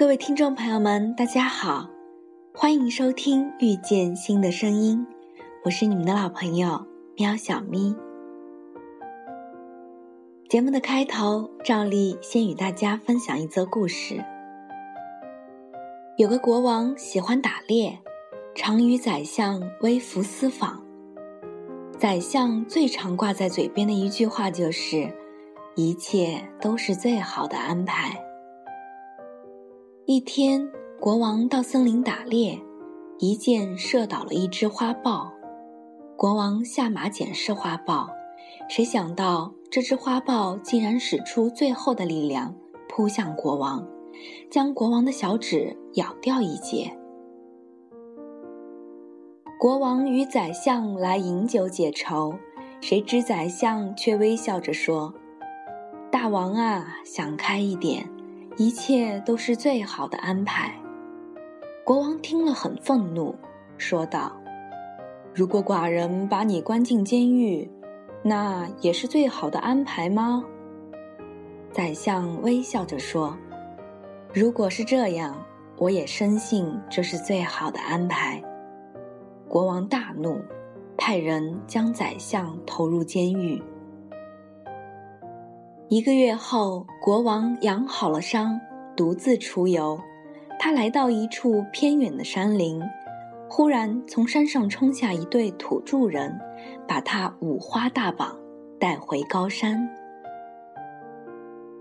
各位听众朋友们，大家好，欢迎收听《遇见新的声音》，我是你们的老朋友喵小咪。节目的开头，照例先与大家分享一则故事。有个国王喜欢打猎，常与宰相微服私访。宰相最常挂在嘴边的一句话就是：“一切都是最好的安排。”一天，国王到森林打猎，一箭射倒了一只花豹。国王下马检视花豹，谁想到这只花豹竟然使出最后的力量扑向国王，将国王的小指咬掉一截。国王与宰相来饮酒解愁，谁知宰相却微笑着说：“大王啊，想开一点，一切都是最好的安排。”国王听了很愤怒，说道：“如果寡人把你关进监狱，那也是最好的安排吗？”宰相微笑着说：“如果是这样，我也深信这是最好的安排。”国王大怒，派人将宰相投入监狱。一个月后，国王养好了伤，独自出游。他来到一处偏远的山林，忽然从山上冲下一对土著人，把他五花大绑，带回高山。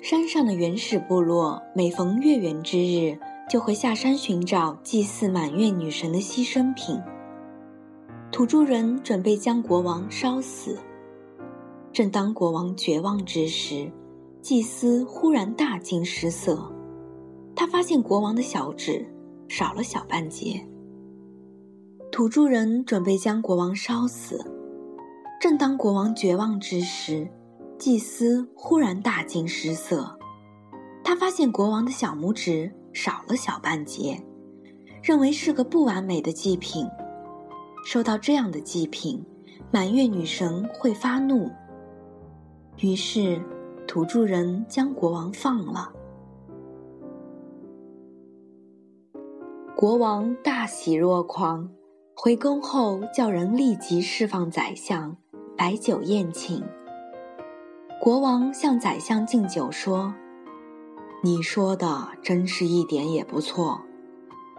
山上的原始部落每逢月圆之日，就会下山寻找祭祀满月女神的牺牲品。土著人准备将国王烧死，正当国王绝望之时，祭司忽然大惊失色，他发现国王的小指少了小半截。土著人准备将国王烧死，正当国王绝望之时，祭司忽然大惊失色，他发现国王的小拇指少了小半截，认为是个不完美的祭品。收到这样的祭品，满月女神会发怒。于是，土著人将国王放了。国王大喜若狂，回宫后叫人立即释放宰相，摆酒宴请。国王向宰相敬酒说：“你说的真是一点也不错。”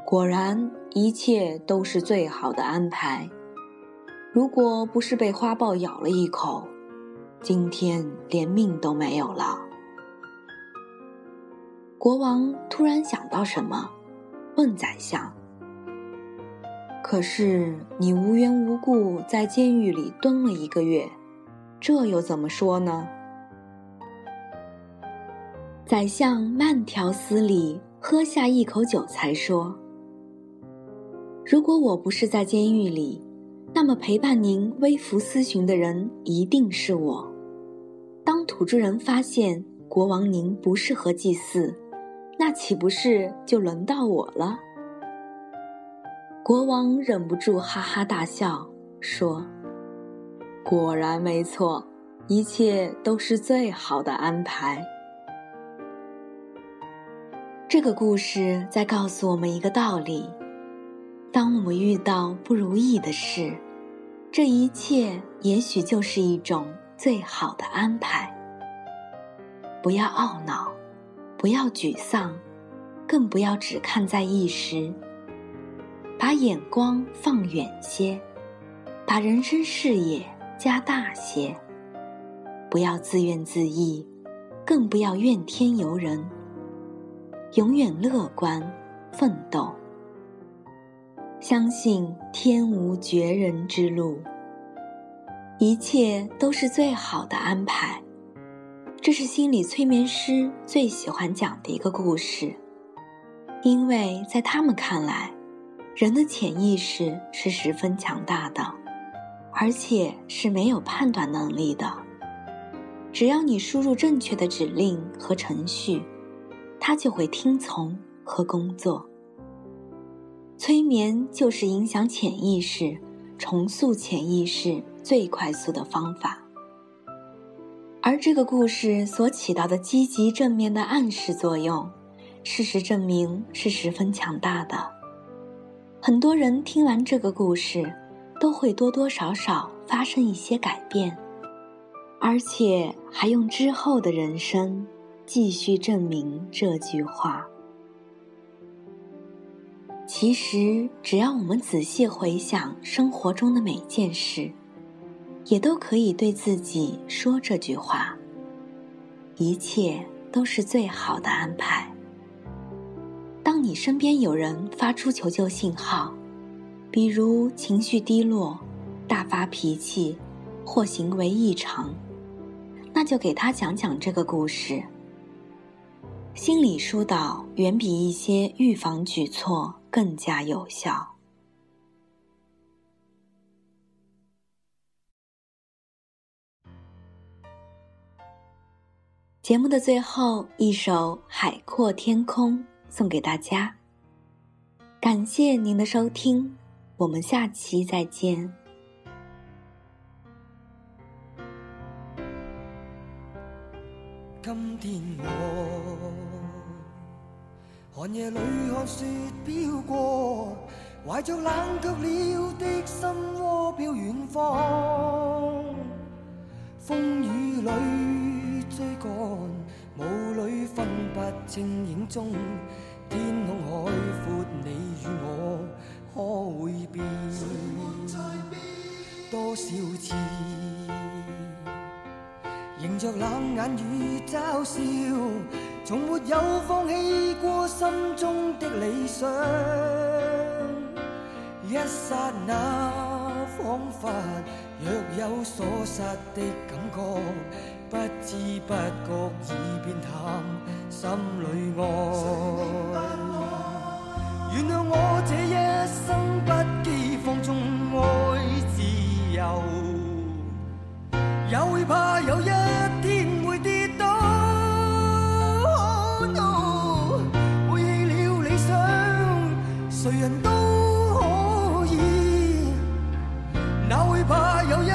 果然，一切都是最好的安排。如果不是被花豹咬了一口，今天连命都没有了。国王突然想到什么，问宰相：“可是你无缘无故在监狱里蹲了一个月，这又怎么说呢？”宰相慢条斯理喝下一口酒，才说。如果我不是在监狱里，那么陪伴您微服私巡的人一定是我。当土著人发现国王您不适合祭祀，那岂不是就轮到我了？国王忍不住哈哈大笑，说：“果然没错，一切都是最好的安排。”这个故事在告诉我们一个道理。当我们遇到不如意的事，这一切也许就是一种最好的安排。不要懊恼，不要沮丧，更不要只看在一时。把眼光放远些，把人生视野加大些。不要自怨自艾，更不要怨天尤人。永远乐观，奋斗。相信天无绝人之路，一切都是最好的安排。这是心理催眠师最喜欢讲的一个故事，因为在他们看来，人的潜意识是十分强大的，而且是没有判断能力的。只要你输入正确的指令和程序，它就会听从和工作。催眠就是影响潜意识、重塑潜意识最快速的方法。而这个故事所起到的积极正面的暗示作用，事实证明是十分强大的。很多人听完这个故事，都会多多少少发生一些改变，而且还用之后的人生继续证明这句话。其实，只要我们仔细回想生活中的每件事，也都可以对自己说这句话：一切都是最好的安排。当你身边有人发出求救信号，比如情绪低落、大发脾气或行为异常，那就给他讲讲这个故事。心理疏导远比一些预防举措更加有效。节目的最后一首《海阔天空》。送给大家，感谢您的收听，我们下期再见。今天我寒夜里看雪飘，怀着冷却了的心窝飘远方，风雨里追赶。雾里分不清影踪，天空海阔，你与我可会变？多少次迎着冷眼与嘲笑，从没有放弃过心中的理想。一刹那，仿佛若有所失的感觉。不知不觉已变淡，心里爱。有一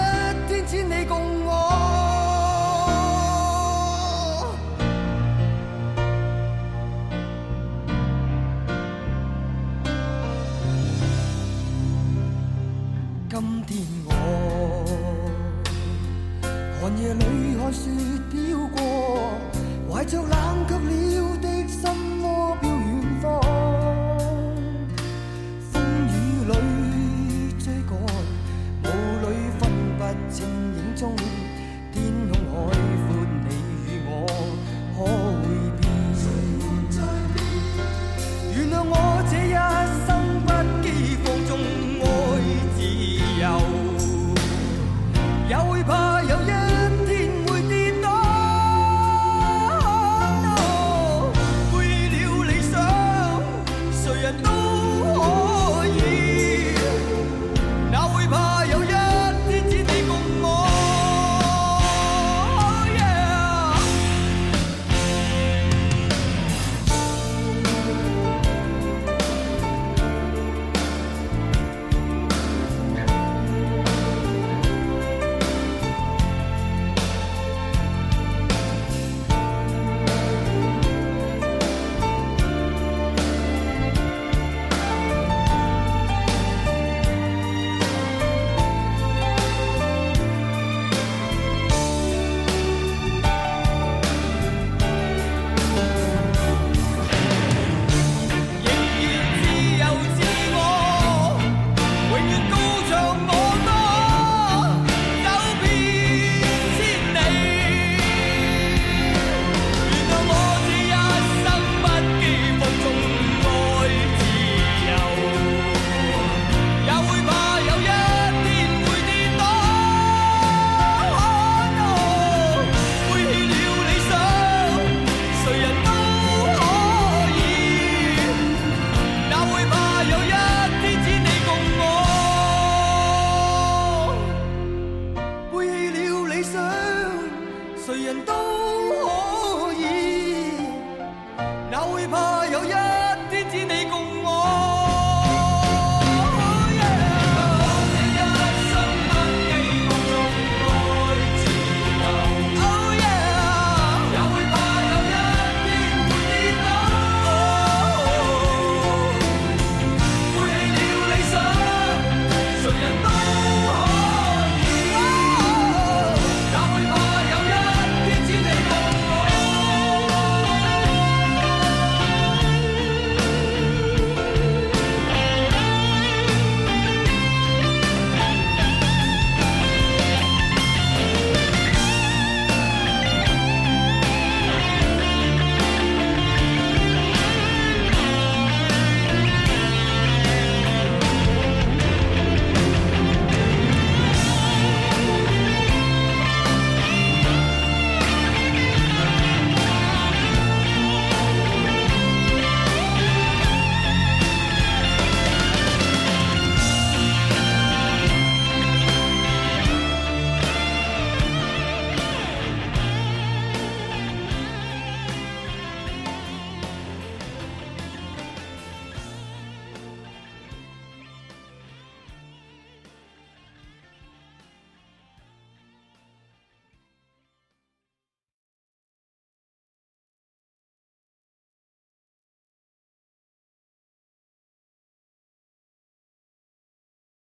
天千里共我？